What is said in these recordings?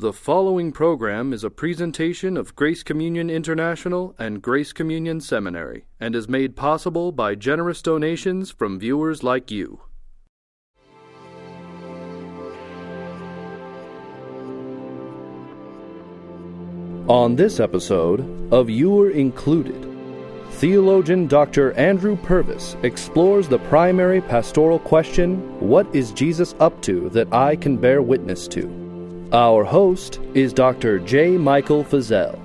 The following program is a presentation of Grace Communion International and Grace Communion Seminary and is made possible by generous donations from viewers like you. On this episode of You Are Included, theologian Dr. Andrew Purves explores the primary pastoral question What is Jesus up to that I can bear witness to? Our host is Dr. J. Michael Feazell.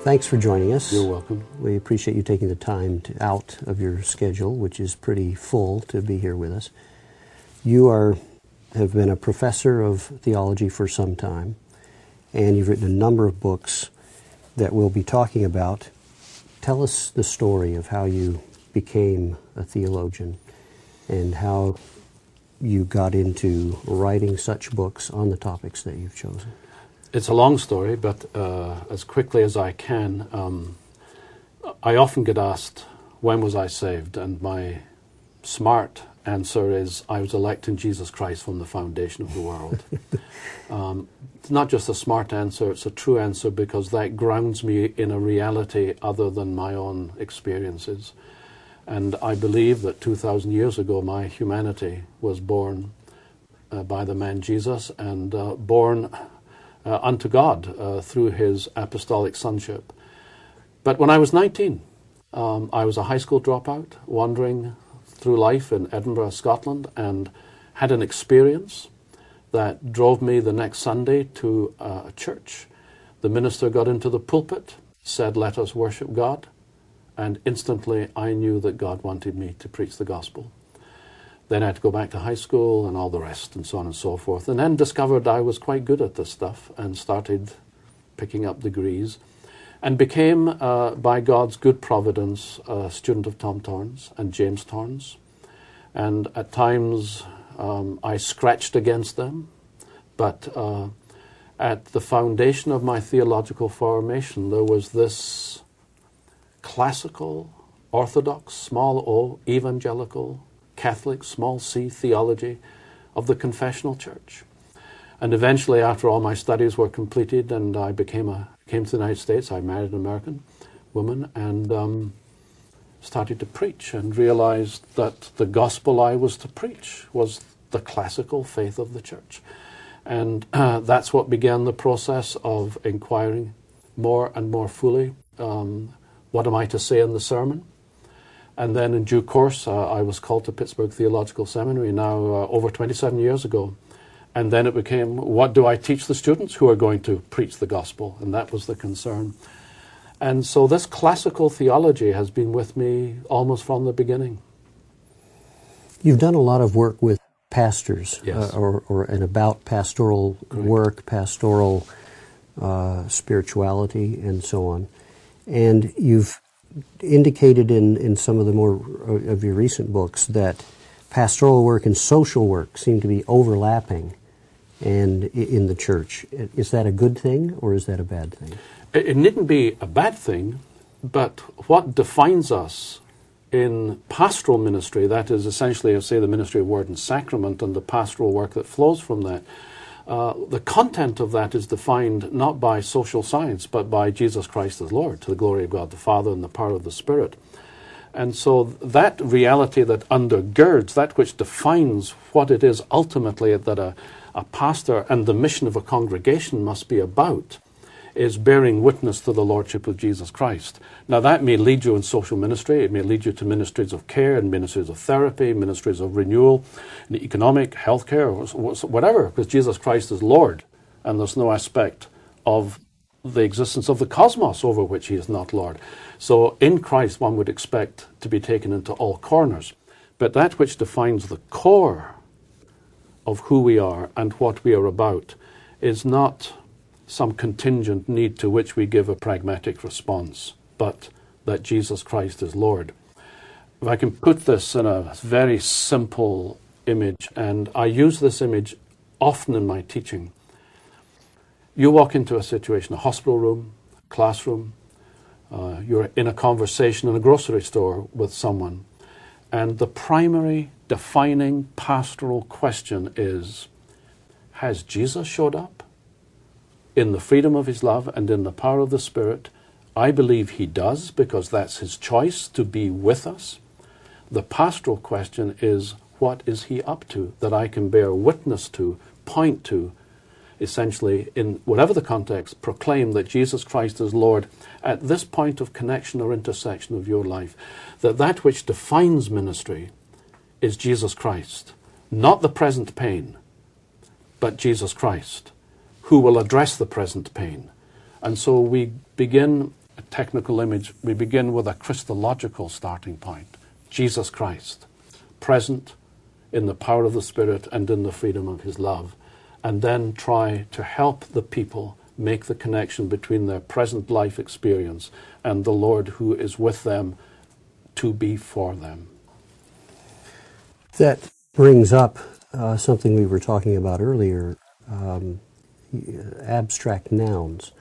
Thanks for joining us. You're welcome. We appreciate you taking the time to, out of your schedule, which is pretty full, to be here with us. You are have been a professor of theology for some time, and you've written a number of books that we'll be talking about. Tell us the story of how you became a theologian and how you got into writing such books on the topics that you've chosen? It's a long story, but uh, as quickly as I can, um, I often get asked, when was I saved? And my smart answer is, I was electing Jesus Christ from the foundation of the world. um, it's not just a smart answer, it's a true answer because that grounds me in a reality other than my own experiences. And I believe that 2,000 years ago, my humanity was born uh, by the man Jesus and uh, born uh, unto God uh, through his apostolic sonship. But when I was 19, um, I was a high school dropout, wandering through life in Edinburgh, Scotland, and had an experience that drove me the next Sunday to uh, a church. The minister got into the pulpit, said, Let us worship God and instantly I knew that God wanted me to preach the gospel. Then I had to go back to high school and all the rest, and so on and so forth. And then discovered I was quite good at this stuff and started picking up degrees and became, uh, by God's good providence, a student of Tom Torrance and James Torrance. And at times um, I scratched against them, but uh, at the foundation of my theological formation, there was this classical, orthodox, small o, evangelical, Catholic, small c theology of the confessional church. And eventually, after all my studies were completed and I became a, came to the United States, I married an American woman and um, started to preach and realized that the gospel I was to preach was the classical faith of the church. And uh, that's what began the process of inquiring more and more fully um, what am I to say in the sermon? And then in due course, uh, I was called to Pittsburgh Theological Seminary now uh, over 27 years ago. And then it became, what do I teach the students who are going to preach the gospel? And that was the concern. And so this classical theology has been with me almost from the beginning. You've done a lot of work with pastors yes. uh, or, or, and about pastoral Correct. work, pastoral uh, spirituality, and so on. And you've indicated in, in some of the more uh, of your recent books that pastoral work and social work seem to be overlapping and in the church. Is that a good thing or is that a bad thing? It needn't be a bad thing, but what defines us in pastoral ministry, that is essentially, say, the ministry of word and sacrament and the pastoral work that flows from that, uh, the content of that is defined not by social science, but by Jesus Christ as Lord, to the glory of God the Father and the power of the Spirit. And so that reality that undergirds, that which defines what it is ultimately that a, a pastor and the mission of a congregation must be about, is bearing witness to the Lordship of Jesus Christ. Now, that may lead you in social ministry, it may lead you to ministries of care and ministries of therapy, ministries of renewal, economic, healthcare, whatever, because Jesus Christ is Lord, and there's no aspect of the existence of the cosmos over which he is not Lord. So, in Christ, one would expect to be taken into all corners. But that which defines the core of who we are and what we are about is not some contingent need to which we give a pragmatic response, but that Jesus Christ is Lord. If I can put this in a very simple image, and I use this image often in my teaching. You walk into a situation, a hospital room, classroom, uh, you're in a conversation in a grocery store with someone, and the primary defining pastoral question is Has Jesus showed up? In the freedom of his love and in the power of the Spirit? I believe he does because that's his choice to be with us. The pastoral question is what is he up to that I can bear witness to, point to, essentially, in whatever the context, proclaim that Jesus Christ is Lord at this point of connection or intersection of your life. That that which defines ministry is Jesus Christ, not the present pain, but Jesus Christ, who will address the present pain. And so we begin a technical image, we begin with a Christological starting point Jesus Christ, present in the power of the Spirit and in the freedom of His love and then try to help the people make the connection between their present life experience and the Lord who is with them to be for them. That brings up uh, something we were talking about earlier um, abstract nouns.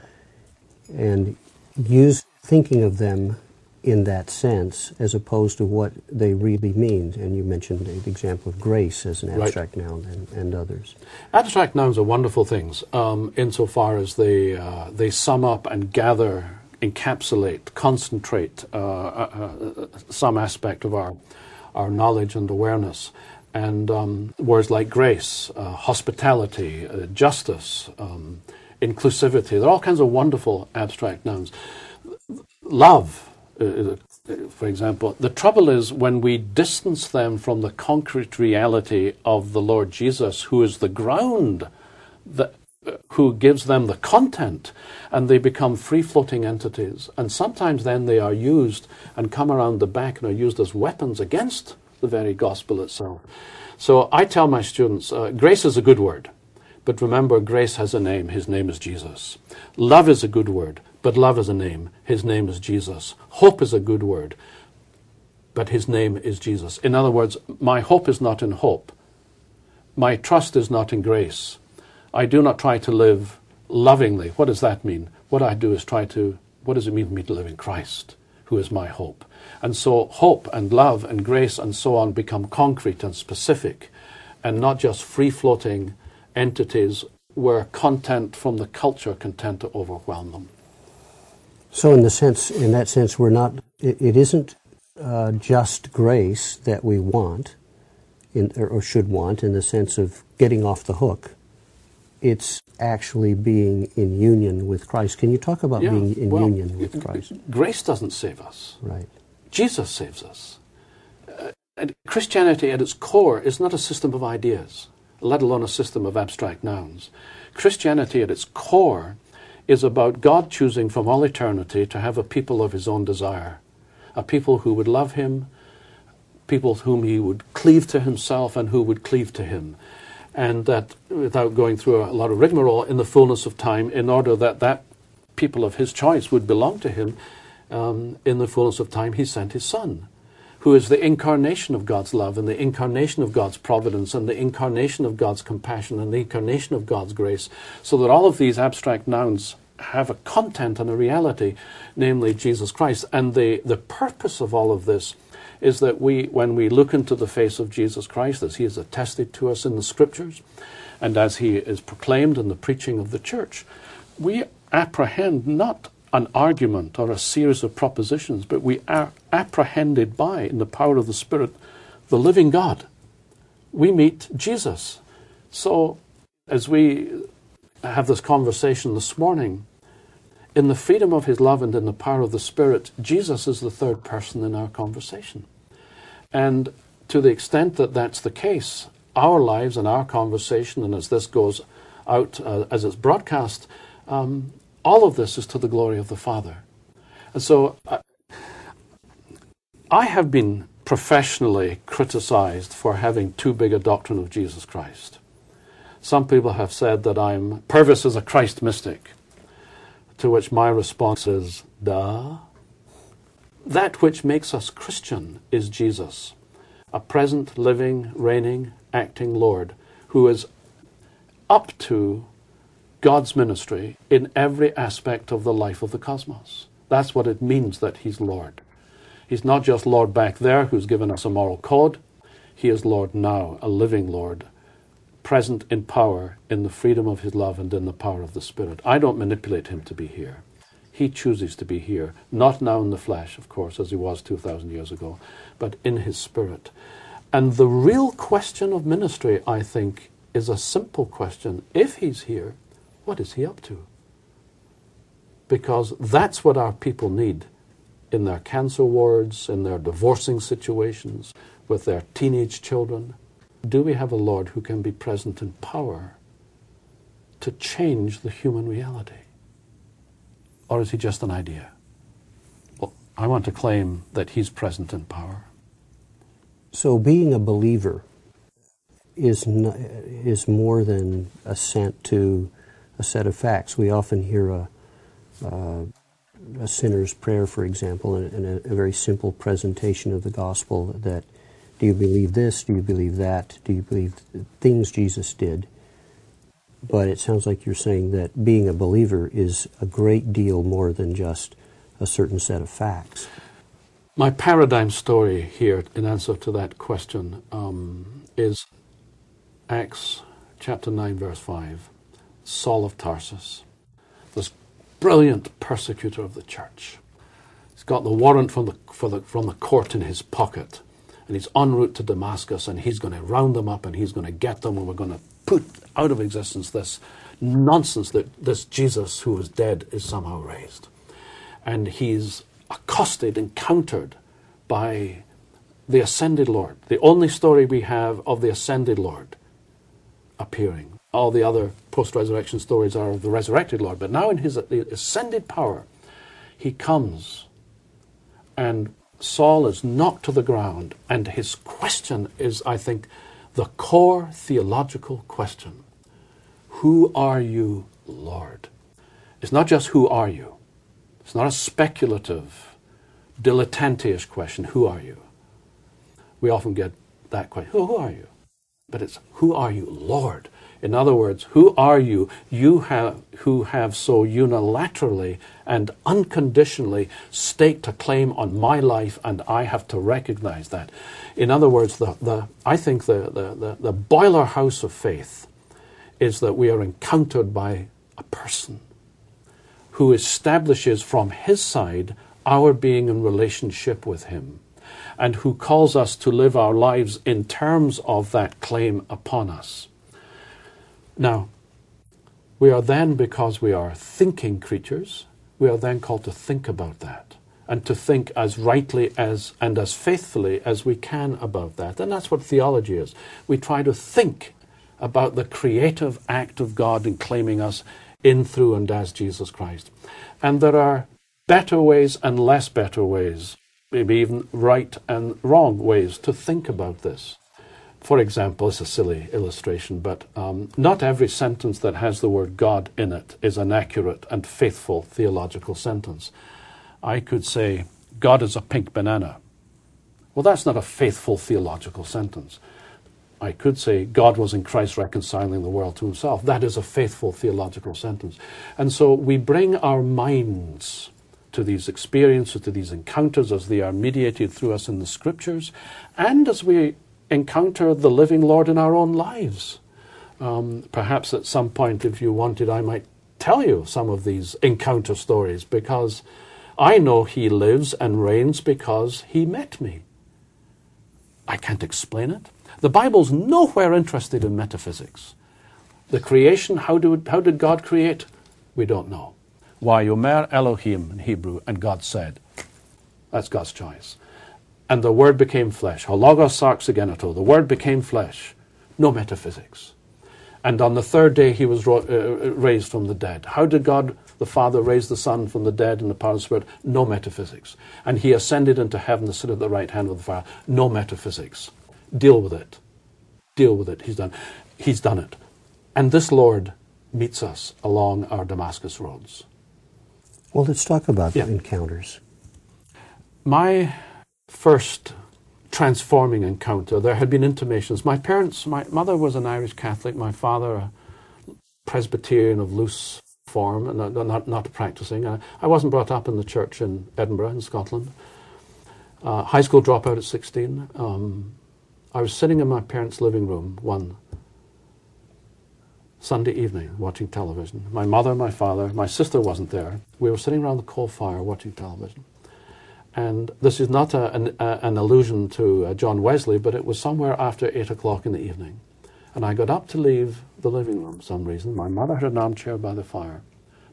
And use thinking of them in that sense as opposed to what they really mean. And you mentioned the example of grace as an abstract right. noun and, and, others. Abstract nouns are wonderful things um, insofar as they, uh, they sum up and gather, encapsulate, concentrate uh, uh, uh some aspect of our, our knowledge and awareness. And um, words like grace, uh, hospitality, uh, justice, um, inclusivity, they're all kinds of wonderful abstract nouns. Love, uh, for example. The trouble is when we distance them from the concrete reality of the Lord Jesus, who is the ground that, uh, who gives them the content, and they become free floating entities. And sometimes then they are used and come around the back and are used as weapons against the very gospel itself. So I tell my students uh, grace is a good word. But remember, grace has a name. His name is Jesus. Love is a good word. But love is a name. His name is Jesus. Hope is a good word, but his name is Jesus. In other words, my hope is not in hope. My trust is not in grace. I do not try to live lovingly. What does that mean? What I do is try to, what does it mean for me to live in Christ, who is my hope? And so hope and love and grace and so on become concrete and specific and not just free floating entities where content from the culture can tend to overwhelm them. So, in the sense, in that sense, we're not. it, it isn't uh, just grace that we want, in, or, or should want, in the sense of getting off the hook. It's actually being in union with Christ. Can you talk about yeah, being in well, union with Christ? Grace doesn't save us. Right. Jesus saves us. Uh, Christianity at its core is not a system of ideas, let alone a system of abstract nouns. Christianity at its core is about God choosing from all eternity to have a people of his own desire, a people who would love him, people whom he would cleave to himself and who would cleave to him. And that, without going through a lot of rigmarole, in the fullness of time, in order that that people of his choice would belong to him, um, in the fullness of time, he sent his son who is the incarnation of God's love and the incarnation of God's providence and the incarnation of God's compassion and the incarnation of God's grace, so that all of these abstract nouns have a content and a reality, namely Jesus Christ. And the, the purpose of all of this is that we, when we look into the face of Jesus Christ, as he is attested to us in the scriptures, and as he is proclaimed in the preaching of the church, we apprehend not an argument or a series of propositions, but we are apprehended by, in the power of the Spirit, the living God. We meet Jesus. So, as we have this conversation this morning, in the freedom of his love and in the power of the Spirit, Jesus is the third person in our conversation. And to the extent that that's the case, our lives and our conversation, and as this goes out uh, as it's broadcast, um, all of this is to the glory of the Father. And so uh, I have been professionally criticized for having too big a doctrine of Jesus Christ. Some people have said that I'm Purves is a Christ mystic, to which my response is, duh. That which makes us Christian is Jesus, a present, living, reigning, acting Lord who is up to God's ministry in every aspect of the life of the cosmos. That's what it means that He's Lord. He's not just Lord back there who's given us a moral code, He is Lord now, a living Lord, present in power, in the freedom of his love, and in the power of the Spirit. I don't manipulate him to be here. He chooses to be here, not now in the flesh, of course, as he was 2,000 years ago, but in his spirit. And the real question of ministry, I think, is a simple question. If he's here, what is he up to? Because that's what our people need in their cancer wards, in their divorcing situations, with their teenage children. Do we have a Lord who can be present in power to change the human reality? Or is he just an idea? Well, I want to claim that he's present in power. So being a believer is is more than assent to a set of facts. We often hear a uh, a sinner's prayer, for example, and, a, a, very simple presentation of the gospel that do you believe this? Do you believe that? Do you believe things Jesus did? But it sounds like you're saying that being a believer is a great deal more than just a certain set of facts. My paradigm story here, in answer to that question, um, is Acts chapter 9, verse 5. Saul of Tarsus, this brilliant persecutor of the church. He's got the warrant from the, the, from the court in his pocket, and he's en route to Damascus, and he's going to round them up, and he's going to get them, and we're going to put out of existence this nonsense that this Jesus who is dead is somehow raised. And he's accosted, encountered by the ascended Lord, the only story we have of the ascended Lord appearing. All the other post resurrection stories are of the resurrected Lord. But now, in his ascended power, he comes and Saul is knocked to the ground. And his question is, I think, the core theological question Who are you, Lord? It's not just who are you, it's not a speculative, dilettante question, Who are you? We often get that question, Who are you? But it's, Who are you, Lord? In other words, who are you, you have, who have so unilaterally and unconditionally staked a claim on my life, and I have to recognize that? In other words, the, the, I think the, the, the, the boiler house of faith is that we are encountered by a person who establishes from his side our being in relationship with him and who calls us to live our lives in terms of that claim upon us. Now, we are then, because we are thinking creatures, we are then called to think about that and to think as rightly as and as faithfully as we can about that. And that's what theology is. We try to think about the creative act of God in claiming us in, through, and as Jesus Christ. And there are better ways and less better ways, maybe even right and wrong ways to think about this. For example, it's a silly illustration, but um, not every sentence that has the word God in it is an accurate and faithful theological sentence. I could say, God is a pink banana. Well, that's not a faithful theological sentence. I could say, God was in Christ reconciling the world to himself. That is a faithful theological sentence. And so we bring our minds to these experiences, to these encounters as they are mediated through us in the scriptures, and as we encounter the living Lord in our own lives. Um, perhaps at some point, if you wanted, I might tell you some of these encounter stories because I know He lives and reigns because He met me. I can't explain it. The Bible's nowhere interested in metaphysics. The creation, how, do, how did God create? We don't know. Why, Yomer Elohim in Hebrew, and God said. That's God's choice and the Word became flesh. Hologos sarx. The Word became flesh. No metaphysics. And on the third day he was ro- uh, uh, raised from the dead. How did God the Father raise the Son from the dead in the power of the Spirit? No metaphysics. And he ascended into heaven to sit at the right hand of the Father. No metaphysics. Deal with it. Deal with it. He's done. He's done it. And this Lord meets us along our Damascus roads. Well, let's talk about yeah. encounters. My first transforming encounter, there had been intimations. My parents, my mother was an Irish Catholic, my father a Presbyterian of loose form, not, not, not practicing. I, I, wasn't brought up in the church in Edinburgh, in Scotland. Uh, high school dropout at 16. Um, I was sitting in my parents' living room one Sunday evening watching television. My mother, my father, my sister wasn't there. We were sitting around the coal fire watching television. And this is not a, an, a, an, allusion to uh, John Wesley, but it was somewhere after 8 o'clock in the evening. And I got up to leave the living room for some reason. My mother had an armchair by the fire,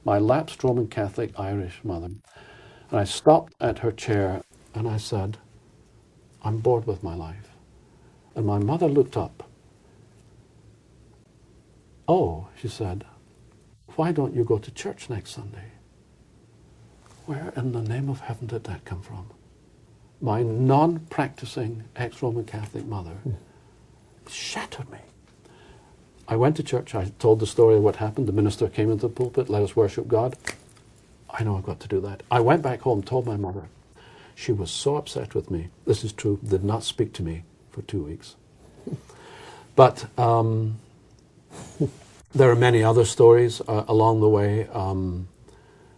my lapsed Roman Catholic Irish mother. And I stopped at her chair and I said, I'm bored with my life. And my mother looked up. Oh, she said, why don't you go to church next Sunday? Where in the name of heaven did that come from? My non practicing ex Roman Catholic mother shattered me. I went to church. I told the story of what happened. The minister came into the pulpit, let us worship God. I know I've got to do that. I went back home, told my mother. She was so upset with me. This is true. Did not speak to me for two weeks. But um, there are many other stories uh, along the way. Um,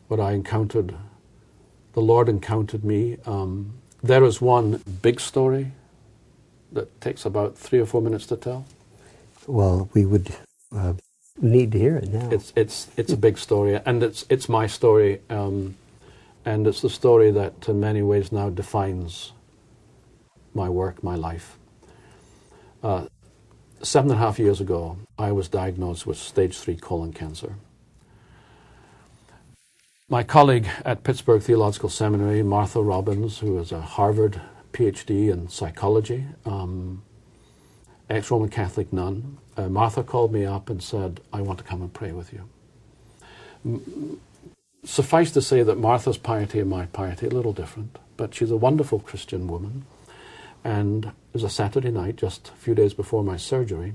what I encountered, the Lord encountered me. Um, there is one big story that takes about three or four minutes to tell. Well, we would uh, need to hear it now. It's it's it's a big story, and it's it's my story, um, and it's the story that in many ways now defines my work, my life. Uh, seven and a half years ago, I was diagnosed with stage three colon cancer. My colleague at Pittsburgh Theological Seminary, Martha Robbins, who is a Harvard PhD in psychology, um, ex Roman Catholic nun, uh, Martha called me up and said, I want to come and pray with you. M- suffice to say that Martha's piety and my piety are a little different, but she's a wonderful Christian woman. And it was a Saturday night, just a few days before my surgery.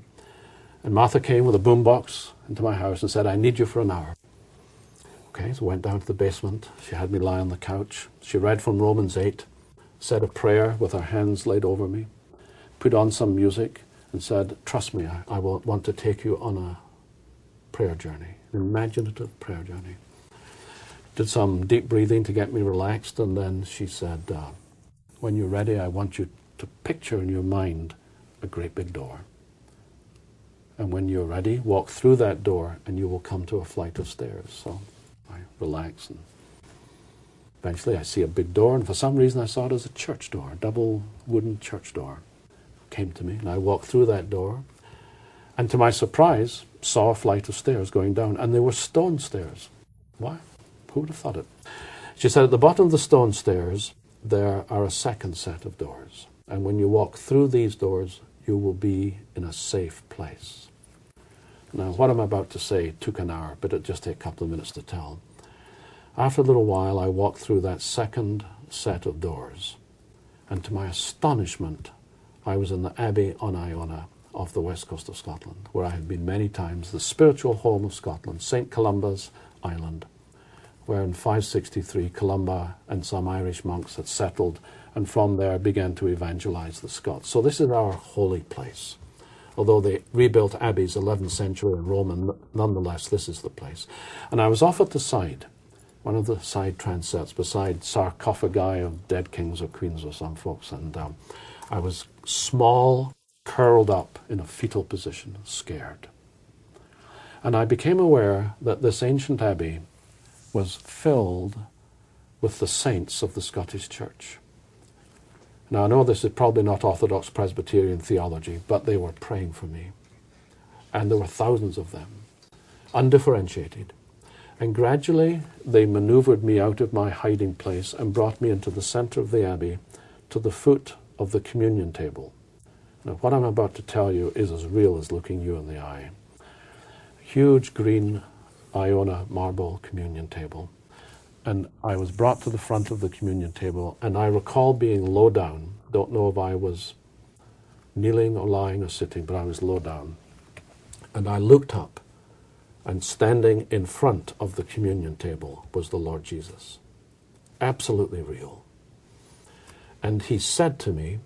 And Martha came with a boombox into my house and said, I need you for an hour. Okay, so went down to the basement. She had me lie on the couch. She read from Romans 8, said a prayer with her hands laid over me, put on some music, and said, Trust me, I, I will want to take you on a prayer journey, an imaginative prayer journey. Did some deep breathing to get me relaxed, and then she said, uh, When you're ready, I want you to picture in your mind a great big door. And when you're ready, walk through that door and you will come to a flight of stairs. So relax and eventually I see a big door and for some reason I saw it as a church door, a double wooden church door. Came to me and I walked through that door and to my surprise saw a flight of stairs going down and they were stone stairs. Why? Who would have thought it? She said at the bottom of the stone stairs there are a second set of doors. And when you walk through these doors, you will be in a safe place. Now, what I'm about to say took an hour, but it just take a couple of minutes to tell. After a little while, I walked through that second set of doors, and to my astonishment, I was in the Abbey on Iona off the west coast of Scotland, where I have been many times, the spiritual home of Scotland, St. Columba's Island, where in 563 Columba and some Irish monks had settled and from there began to evangelize the Scots. So this is our holy place. Although they rebuilt abbeys 11th century in Rome, nonetheless, this is the place. And I was off at the side, one of the side transepts, beside sarcophagi of dead kings or queens or some folks, and um, I was small, curled up in a fetal position, scared. And I became aware that this ancient abbey was filled with the saints of the Scottish Church. Now, I know this is probably not Orthodox Presbyterian theology, but they were praying for me. And there were thousands of them, undifferentiated. And gradually, they maneuvered me out of my hiding place and brought me into the center of the abbey to the foot of the communion table. Now, what I'm about to tell you is as real as looking you in the eye. Huge green Iona marble communion table and I was brought to the front of the communion table, and I recall being low down. Don't know if I was kneeling or lying or sitting, but I was low down. And I looked up, and standing in front of the communion table was the Lord Jesus. Absolutely real. And he said to me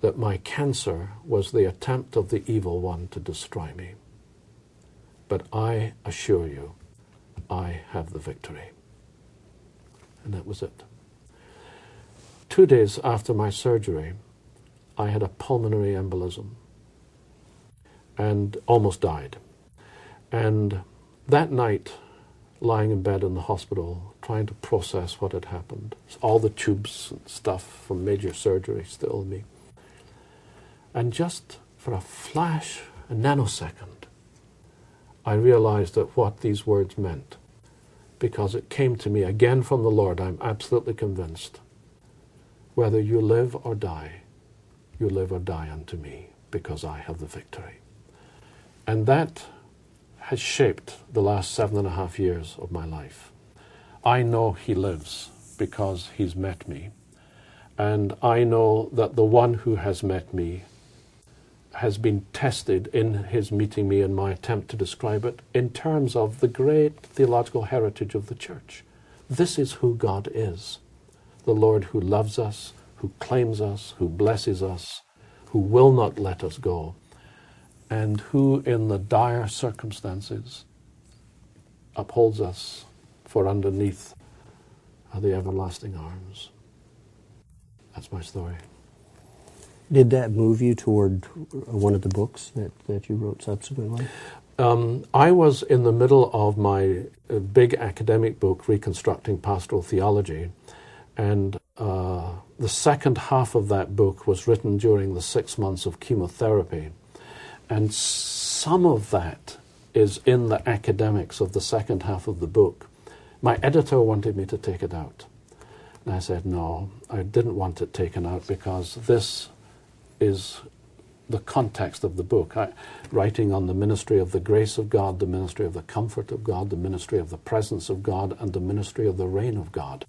that my cancer was the attempt of the evil one to destroy me. But I assure you, I have the victory and that was it. Two days after my surgery, I had a pulmonary embolism and almost died. And that night, lying in bed in the hospital, trying to process what had happened, all the tubes and stuff from major surgery still in me. And just for a flash, a nanosecond, I realized that what these words meant. Because it came to me again from the Lord, I'm absolutely convinced. Whether you live or die, you live or die unto me, because I have the victory. And that has shaped the last seven and a half years of my life. I know He lives because He's met me. And I know that the one who has met me has been tested in his meeting me in my attempt to describe it in terms of the great theological heritage of the church. This is who God is the Lord who loves us, who claims us, who blesses us, who will not let us go, and who, in the dire circumstances, upholds us for underneath are the everlasting arms. That's my story. Did that move you toward one of the books that, that you wrote subsequently? Um, I was in the middle of my uh, big academic book, Reconstructing Pastoral Theology, and uh, the second half of that book was written during the six months of chemotherapy. And some of that is in the academics of the second half of the book. My editor wanted me to take it out. And I said, no, I didn't want it taken out because this is the context of the book. I, writing on the ministry of the grace of God, the ministry of the comfort of God, the ministry of the presence of God, and the ministry of the reign of God.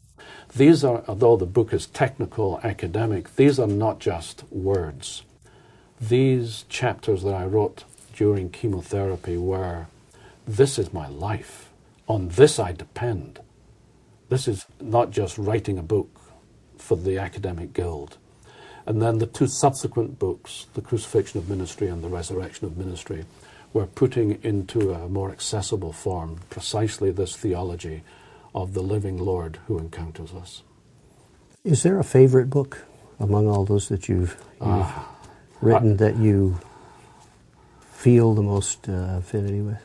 These are, although the book is technical, academic, these are not just words. These chapters that I wrote during chemotherapy were this is my life. On this I depend. This is not just writing a book for the academic guild. And then the two subsequent books, The Crucifixion of Ministry and The Resurrection of Ministry, were putting into a more accessible form precisely this theology of the living Lord who encounters us. Is there a favorite book among all those that you've, you've uh, written I, that you feel the most uh, affinity with?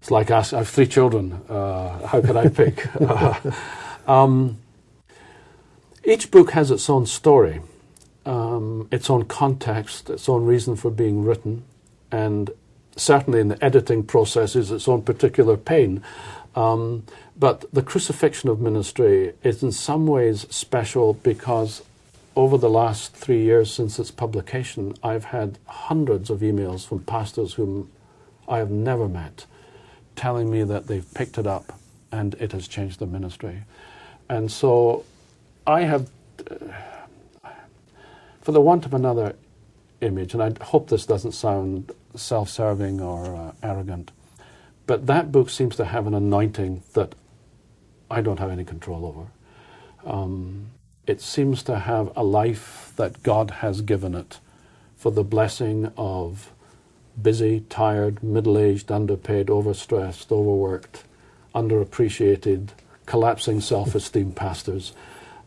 It's like us. I have three children. Uh, how could I pick? Um, each book has its own story um, its own context, its own reason for being written, and certainly in the editing process is its own particular pain. Um, but the crucifixion of ministry is in some ways special because over the last three years since its publication, I've had hundreds of emails from pastors whom I have never met telling me that they've picked it up and it has changed their ministry. And so I have. Uh, for the want of another image, and I hope this doesn't sound self serving or uh, arrogant, but that book seems to have an anointing that I don't have any control over. Um, it seems to have a life that God has given it for the blessing of busy, tired, middle aged, underpaid, overstressed, overworked, underappreciated, collapsing self esteem pastors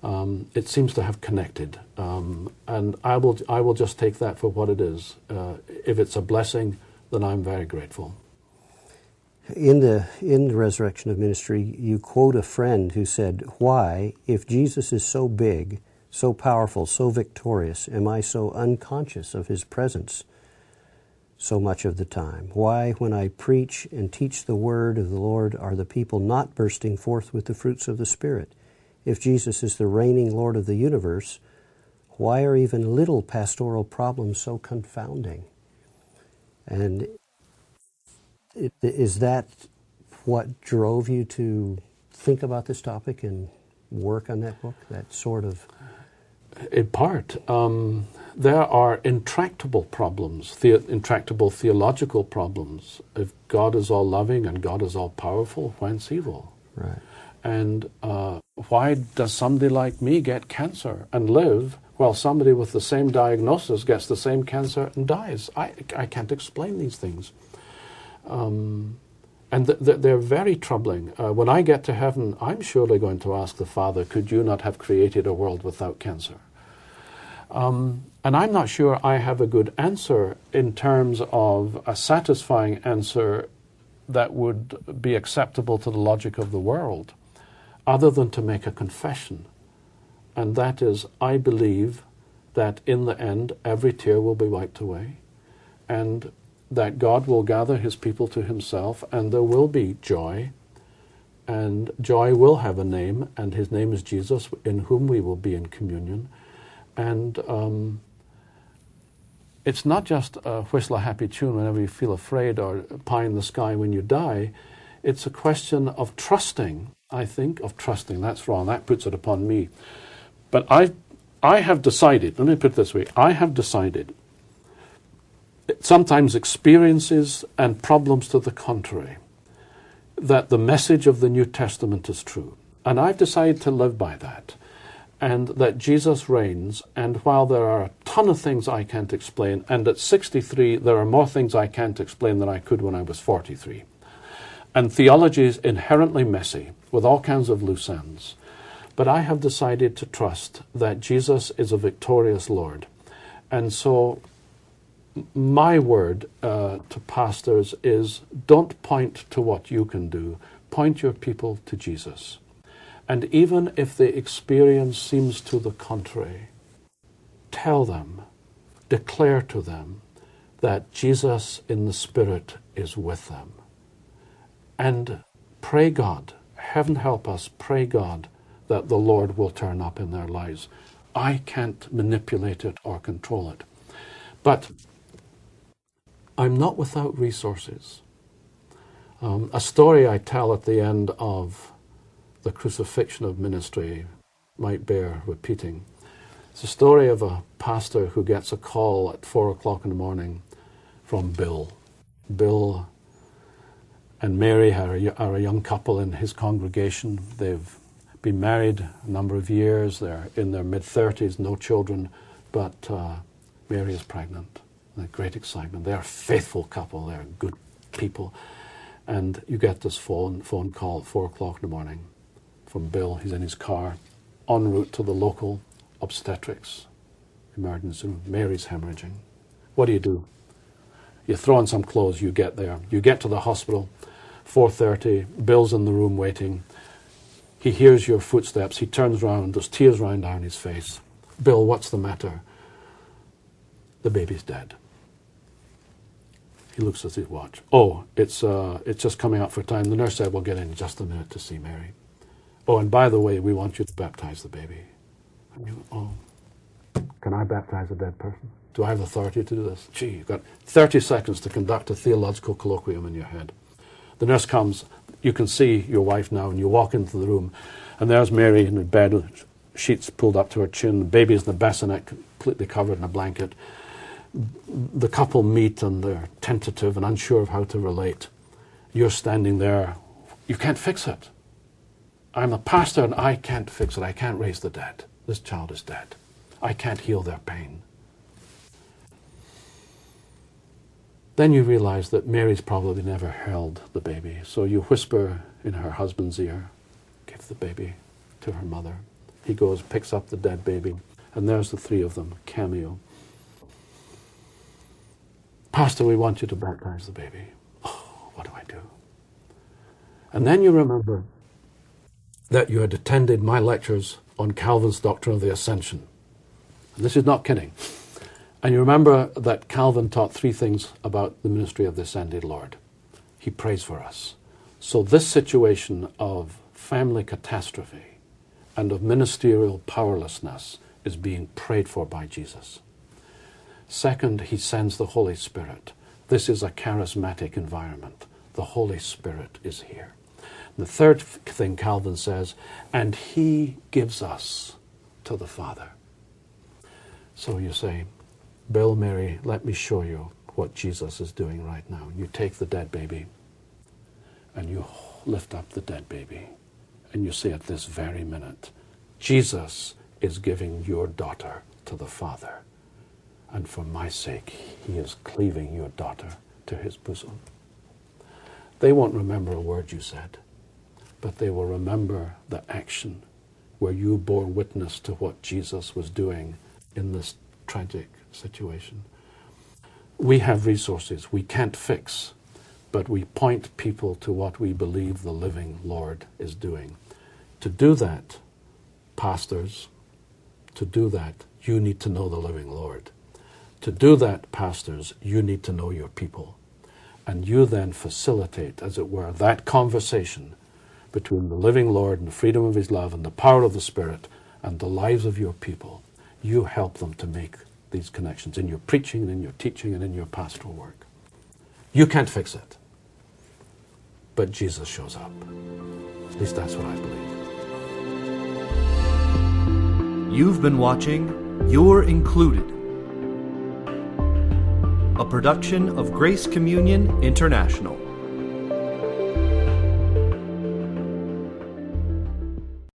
um, it seems to have connected. Um, and I will, I will just take that for what it is. Uh, if it's a blessing, then I'm very grateful. In the, in the resurrection of ministry, you quote a friend who said, Why, if Jesus is so big, so powerful, so victorious, am I so unconscious of his presence so much of the time? Why, when I preach and teach the word of the Lord, are the people not bursting forth with the fruits of the Spirit? if Jesus is the reigning Lord of the universe, why are even little pastoral problems so confounding? And is that what drove you to think about this topic and work on that book? That sort of. In part. Um, there are intractable problems, the- intractable theological problems. If God is all loving and God is all powerful, whence evil? Right. And uh, why does somebody like me get cancer and live while somebody with the same diagnosis gets the same cancer and dies? I, I can't explain these things. Um, and th- th- they're very troubling. Uh, when I get to heaven, I'm surely going to ask the Father, could you not have created a world without cancer? Um, and I'm not sure I have a good answer in terms of a satisfying answer that would be acceptable to the logic of the world other than to make a confession. And that is, I believe that in the end every tear will be wiped away and that God will gather his people to himself and there will be joy. And joy will have a name, and his name is Jesus, in whom we will be in communion. And um, it's not just a whistle a happy tune whenever you feel afraid or pie in the sky when you die. It's a question of trusting, I think, of trusting. That's wrong. That puts it upon me. But I, I have decided, let me put it this way I have decided, sometimes experiences and problems to the contrary, that the message of the New Testament is true. And I've decided to live by that and that Jesus reigns. And while there are a ton of things I can't explain, and at 63 there are more things I can't explain than I could when I was 43. And theology is inherently messy with all kinds of loose ends. But I have decided to trust that Jesus is a victorious Lord. And so my word uh, to pastors is don't point to what you can do, point your people to Jesus. And even if the experience seems to the contrary, tell them, declare to them that Jesus in the Spirit is with them. And pray God, heaven help us, pray God that the Lord will turn up in their lives. I can't manipulate it or control it. But I'm not without resources. Um, a story I tell at the end of the crucifixion of ministry might bear repeating. It's a story of a pastor who gets a call at four o'clock in the morning from Bill. Bill and Mary are a, are a young couple in his congregation. They've been married a number of years. They're in their mid 30s, no children, but uh, Mary is pregnant. Great excitement. They're a faithful couple. They're good people. And you get this phone phone call at four o'clock in the morning from Bill. He's in his car, en route to the local obstetrics emergency room. Mary's hemorrhaging. What do you do? You throw on some clothes. You get there. You get to the hospital. 4:30. Bill's in the room waiting. He hears your footsteps. He turns around. There's tears running down his face. Bill, what's the matter? The baby's dead. He looks at his watch. Oh, it's uh, it's just coming up for time. The nurse said we'll get in just a minute to see Mary. Oh, and by the way, we want you to baptize the baby. And you, oh, can I baptize a dead person? Do I have authority to do this? Gee, you've got 30 seconds to conduct a theological colloquium in your head. The nurse comes, you can see your wife now, and you walk into the room, and there's Mary in the bed with sheets pulled up to her chin, the baby's in the bassinet, completely covered in a blanket. The couple meet, and they're tentative and unsure of how to relate. You're standing there, you can't fix it. I'm a pastor and I can't fix it. I can't raise the dead. This child is dead. I can't heal their pain. Then you realize that Mary's probably never held the baby. So you whisper in her husband's ear, Give the baby to her mother. He goes, picks up the dead baby, and there's the three of them, cameo. Pastor, we want you to baptize the baby. Oh, what do I do? And then you remember that you had attended my lectures on Calvin's doctrine of the ascension. And this is not kidding. And you remember that Calvin taught three things about the ministry of the ascended Lord. He prays for us. So, this situation of family catastrophe and of ministerial powerlessness is being prayed for by Jesus. Second, he sends the Holy Spirit. This is a charismatic environment. The Holy Spirit is here. The third thing Calvin says, and he gives us to the Father. So you say, Bill, Mary, let me show you what Jesus is doing right now. You take the dead baby and you lift up the dead baby and you say at this very minute, Jesus is giving your daughter to the Father. And for my sake, he is cleaving your daughter to his bosom. They won't remember a word you said but they will remember the action where you bore witness to what Jesus was doing in this tragic situation. We have resources we can't fix, but we point people to what we believe the living Lord is doing. To do that, pastors, to do that, you need to know the living Lord. To do that, pastors, you need to know your people. And you then facilitate, as it were, that conversation between the living Lord and the freedom of His love and the power of the Spirit and the lives of your people. You help them to make these connections in your preaching and in your teaching and in your pastoral work. You can't fix it. But Jesus shows up. At least that's what I believe. You've been watching You're Included, a production of Grace Communion International.